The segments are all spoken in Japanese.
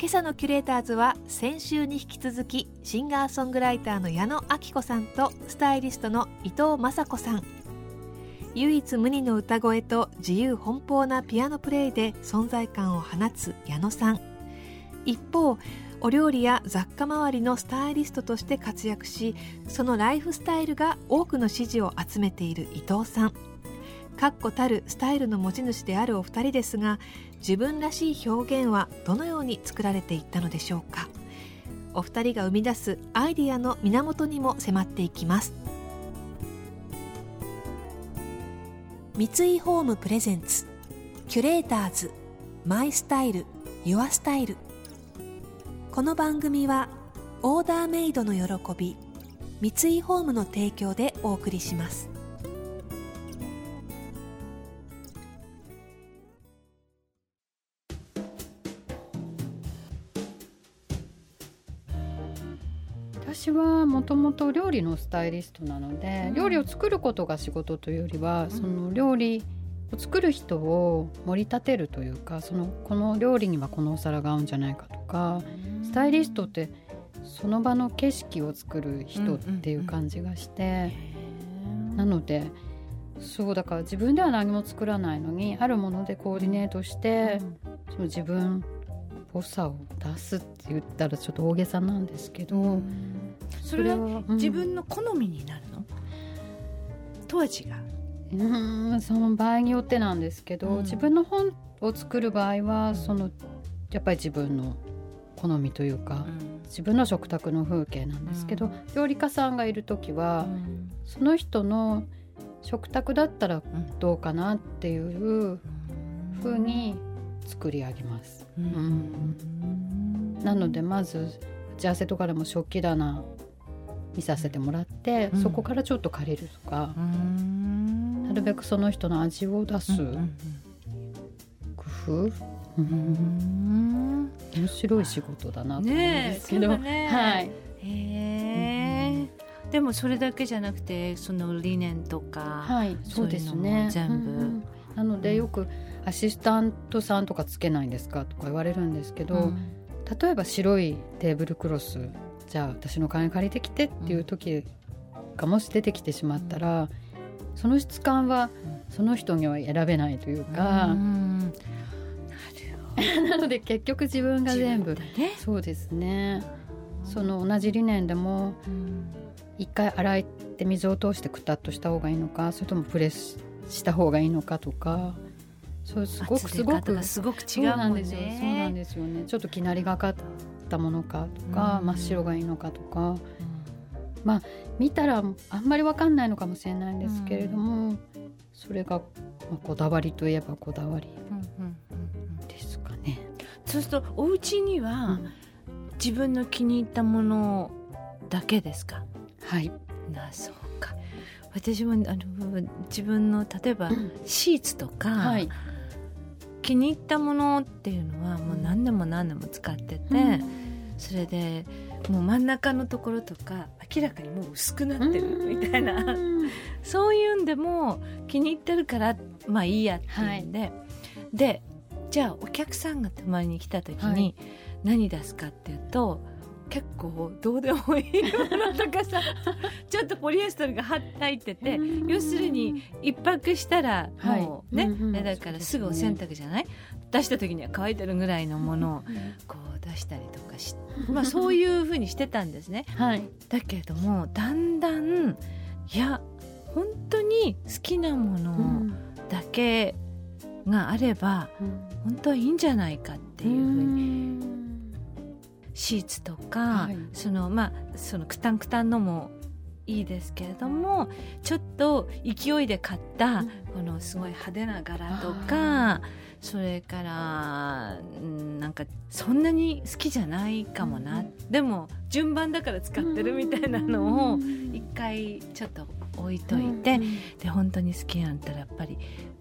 今朝のキュレーターズは先週に引き続きシンガーソングライターの矢野明子さんとスタイリストの伊藤雅子さん。唯一無二の歌声と自由奔放なピアノプレイで存在感を放つ矢野さん。一方お料理や雑貨周りのスタイリストとして活躍しそのライフスタイルが多くの支持を集めている伊藤さん。確固たるスタイルの持ち主であるお二人ですが自分らしい表現はどのように作られていったのでしょうか。お二人が生み出すアイディアの源にも迫っていきます。三井ホームプレゼンツキュレーターズマイスタイルユアスタイル。この番組はオーダーメイドの喜び三井ホームの提供でお送りします。ともと料理のスタイリストなので、うん、料理を作ることが仕事というよりは、うん、その料理を作る人を盛り立てるというかそのこの料理にはこのお皿が合うんじゃないかとか、うん、スタイリストってその場の景色を作る人っていう感じがして、なのでそうだから自分では何も作らないのにあるものでコーディネートして、その自分ぽさを出すって言ったらちょっと大げさなんですけど、それは自分の好みになるの、とは違う。うんその場合によってなんですけど、うん、自分の本を作る場合はそのやっぱり自分の好みというか、うん、自分の食卓の風景なんですけど、うん、料理家さんがいる時は、その人の食卓だったらどうかなっていうふうに作り上げます。なのでまず打ち合わせとかでも食器棚見させてもらって、そこからちょっと借りるとか。なるべくその人の味を出す工夫、面白い仕事だなと思うんですけど、ねはい、へえ、でもそれだけじゃなくてその理念とか、はい、そうですね。全部、うん、なのでよくアシスタントさんとかつけないんですかとか言われるんですけど、うん、例えば白いテーブルクロスじゃあ私の金借りてきてっていう時がもし出てきてしまったら、うん。その質感はその人には選べないというか。なので結局自分が全部、ね、そうですね。その同じ理念でも一回洗って水を通してくたっとした方がいいのかそれともプレスした方がいいのかとかそうすごくすごく。すごく違うなんですよそうなんですよね。ちょっときなりがかったものかとか、真っ白がいいのかとか、まあ見たらあんまり分かんないのかもしれないんですけれども、うん、それが、まあ、こだわりといえばこだわりですかね。そうするとお家には、自分の気に入ったものだけですか？はい。なそうか。私もあの自分の例えばシーツとか、はい、気に入ったものっていうのはもう何年も何年も使ってて、うん、それでもう真ん中のところとか明らかにもう薄くなってるみたいな。そういうんでも気に入ってるからまあいいやっていうんで、はい、でじゃあお客さんが泊まりに来た時に何出すかっていうと、結構どうでもいいものとかさ ちょっとポリエステルが入ってて要するに一泊したらもうね、はい、だからすぐお洗濯じゃない、出した時には乾いてるぐらいのものをこう出したりとかし、まあ、そういうふうにしてたんですね。はい、だけれどもだんだんいや本当に好きなものだけがあれば、本当はいいんじゃないかっていうふうに。シーツとか、はい、そのまあそのくたんくたんのもいいですけれどもちょっと勢いで買ったこのすごい派手な柄とかそれからなんかそんなに好きじゃないかもな、うん、でも順番だから使ってるみたいなのを一回ちょっと置いといて、うん、で本当に好きなんたらやっぱり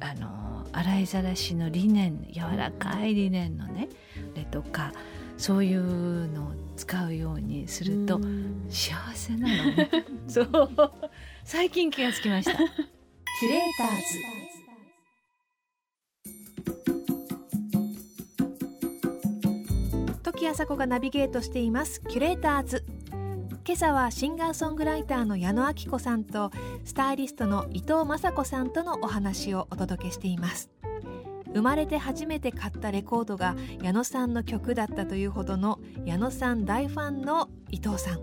あの洗いざらしのリネン柔らかいリネンのねれとかそういうのを使うようにすると幸せなの。ね そう。最近気がつきました。キュレーターズ。時あさこがナビゲートしています。キュレーターズ。今朝はシンガーソングライターの矢野明子さんとスタイリストの伊藤雅子さんとのお話をお届けしています生まれて初めて買ったレコードが矢野さんの曲だったというほどの矢野さん大ファンの伊藤さん。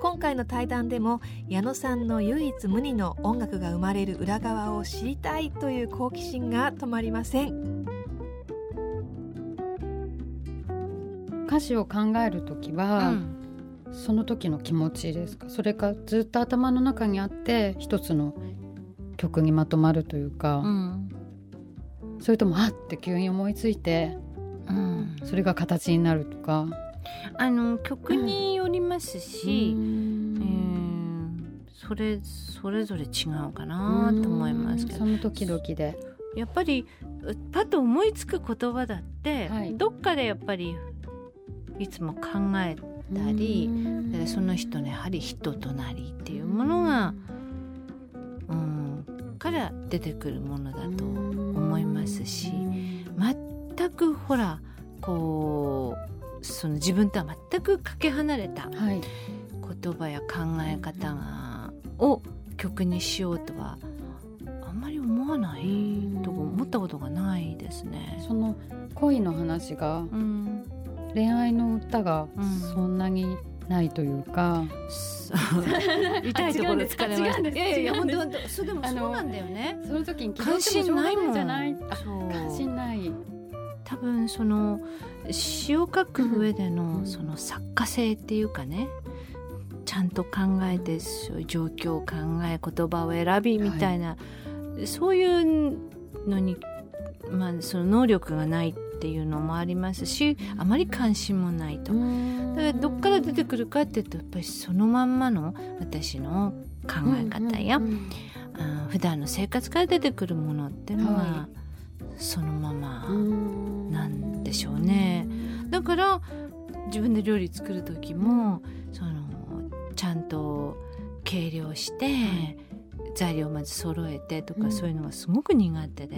今回の対談でも矢野さんの唯一無二の音楽が生まれる裏側を知りたいという好奇心が止まりません。歌詞を考える時は、うん。その時の気持ちですか？それかずっと頭の中にあって一つの曲にまとまるというか、うん、それともあって急に思いついて、うん、それが形になるとか？あの曲によりますし、うん、それそれぞれ違うかなと思いますけど。その時々で。やっぱりパッと思いつく言葉だって、はい、どっかでやっぱりいつも考えたりその人のやはり人となりっていうものが、うん、から出てくるものだと思いますし全くほらこうその自分とは全くかけ離れた言葉や考え方が、を曲にしようとはあんまり思わないと思ったことがないですね。その恋の話が、うん。恋愛の歌がそんなにないというか、う。ん、痛いところ。疲れました。いやいや本当本当。そうでもそうなんだよね。その時に関心ないもんじゃない。関心ない。多分その詩を書く上でのその作家性っていうかね。ちゃんと考えて状況を考え言葉を選びみたいな、はい、そういうのにまあその能力がないっていうのもありますしあまり関心もないと。だからどっから出てくるかっていうとやっぱりそのまんまの私の考え方や、うんうん、普段の生活から出てくるものってい。うのは、そのままなんでしょうね。だから自分で料理作る時もそのちゃんと計量して、材料まず揃えてとか、そういうのがすごく苦手で。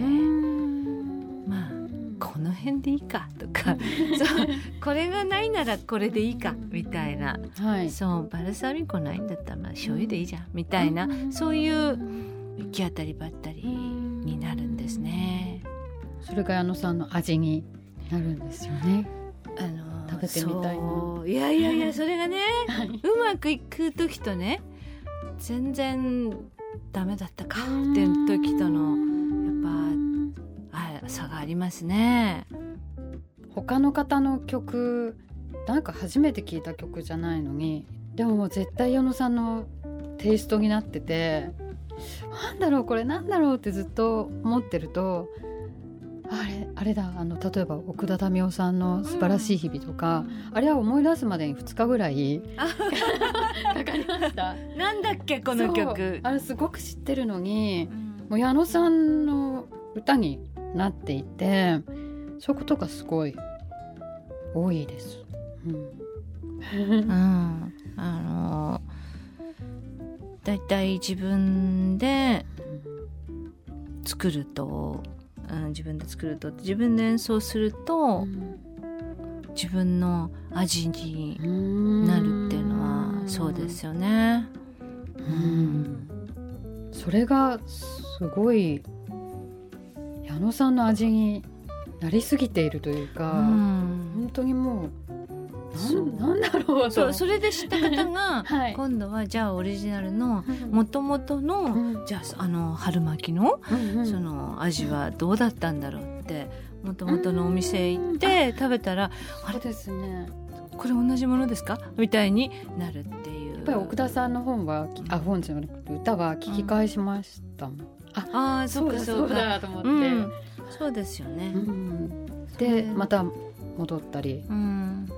まあこの辺でいいかとかそうこれがないならこれでいいかみたいな、はい、そうバルサミコないんだったらまあ醤油でいいじゃん。みたいな、そういう行き当たりばったりになるんですね。それが矢野さんの味になるんですよね。あの食べてみたいな。いやいやいや それがね、はい、うまくいく時とね全然ダメだったかっていうりますね。他の方の曲なんか初めて聞いた曲じゃないのにでももう絶対矢野さんのテイストになっててなんだろうこれなんだろうってずっと思ってるとあれあれだあの例えば奥田民生さんの「素晴らしい日々」とか、うん、あれは思い出すまでに2日ぐらいかかりました。なんだっけこの曲。あれすごく知ってるのに、うん、もう矢野さんの歌になっていてそういうことがすごい多いです。うん、うん、あのだいたい自分で作ると、うん、自分で作ると自分で演奏すると、うん、自分の味になるっていうのはそうですよね。うん、それがすごい矢野さんの味になりすぎているというか、うん、本当にもうなんだろうそうそれで知った方が、はい、今度はじゃあオリジナルのもともとの、うん、じゃああの春巻きの、うんうん、その味はどうだったんだろうってもともとのお店行って食べたら、あれ？ですね。これ同じものですか？みたいになるっていう。やっぱり奥田さんの本はあ本じゃなくて歌は聞き返しましたもん、ああそうかそうかと思って、うん、そうですよね、うん、でまた戻ったり、うん、行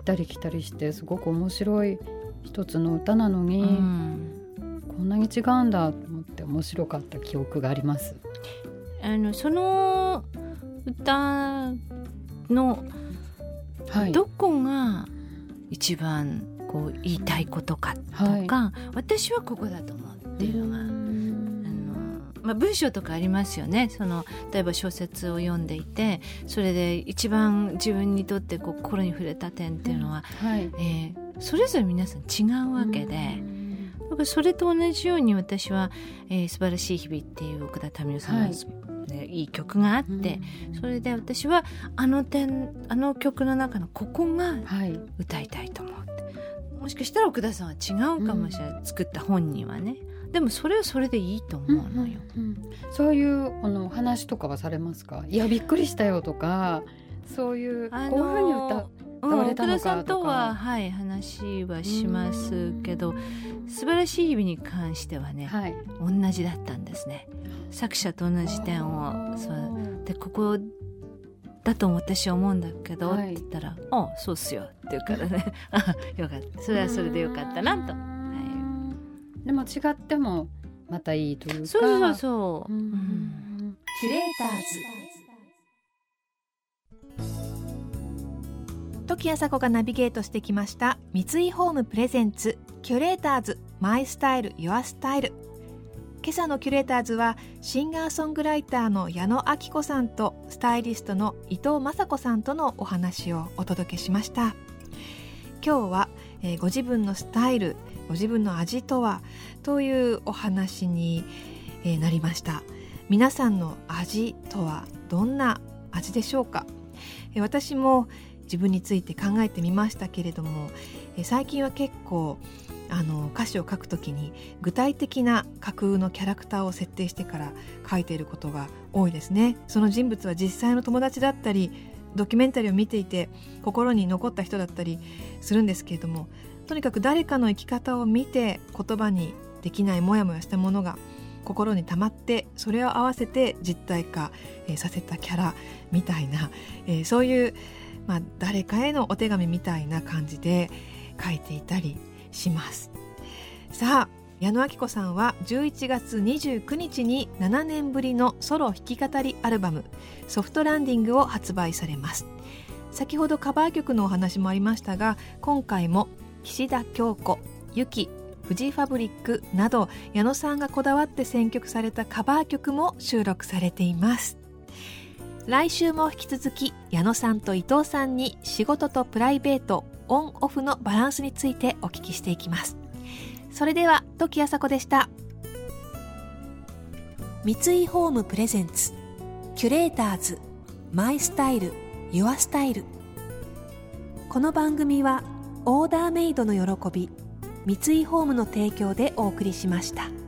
ったり来たりしてすごく面白い一つの歌なのに、うん、こんなに違うんだと思って面白かった記憶があります。あのその歌の、はい、どこが一番こう言いたいことかとか、はい、私はここだと思うっていうのが。まあ、文章とかありますよね。その例えば小説を読んでいてそれで一番自分にとってこう心に触れた点っていうのは、はい、えー、それぞれ皆さん違うわけで。だからそれと同じように私は「えー、素晴らしい日々」っていう奥田民生さんの、はい、いい曲があって、うん、それで私はあの点あの曲の中のここが歌いたいと思う、はい、もしかしたら奥田さんは違うかもしれない、うん、作った本人はね。でもそれはそれでいいと思うのよ。うんうんうん、そういうあの話とかはされますか？いやびっくりしたよとかそういうこういうふうに歌歌われたのかとか、うん、さんとは、はい、話はしますけど素晴らしい日々に関してはね、はい、同じだったんですね。作者と同じ点をそうでここだと私は思うんだけど、はい、って言ったら「ああそうっすよ」って言うからね。よかった。それはそれでよかったなと。はい、でも違ってもまたいいというか。そうそうそう、うん、キュレーターズ。時あさこがナビゲートしてきました。三井ホームプレゼンツ。キュレーターズ。マイスタイル。ユアスタイル。今朝のキュレーターズはシンガーソングライターの矢野明子さんとスタイリストの伊藤雅子さんとのお話をお届けしました。今日は、えー、ご自分のスタイルご自分の味とはというお話に、え、なりました。皆さんの味とはどんな味でしょうか、え、私も自分について考えてみましたけれども、え最近は結構あの歌詞を書くときに具体的な架空のキャラクターを設定してから書いていることが多いですね。その人物は実際の友達だったりドキュメンタリーを見ていて心に残った人だったりするんですけれどもとにかく誰かの生き方を見て言葉にできないモヤモヤしたものが心に溜まってそれを合わせて実体化、えー、させたキャラみたいな、えー、そういう、まあ、誰かへのお手紙みたいな感じで書いていたりします。さあ矢野明子さんは11月29日に7年ぶりのソロ弾き語りアルバム「ソフトランディング」を発売されます。先ほどカバー曲のお話もありましたが今回も岸田京子ゆきフジファブリックなど矢野さんがこだわって選曲されたカバー曲も収録されています。来週も引き続き矢野さんと伊藤さんに仕事とプライベートオンオフのバランスについてお聞きしていきます。それでは時あさこでした。三井ホームプレゼンツキュレーターズマイスタイルユアスタイル。この番組はオーダーメイドの喜び三井ホームの提供でお送りしました。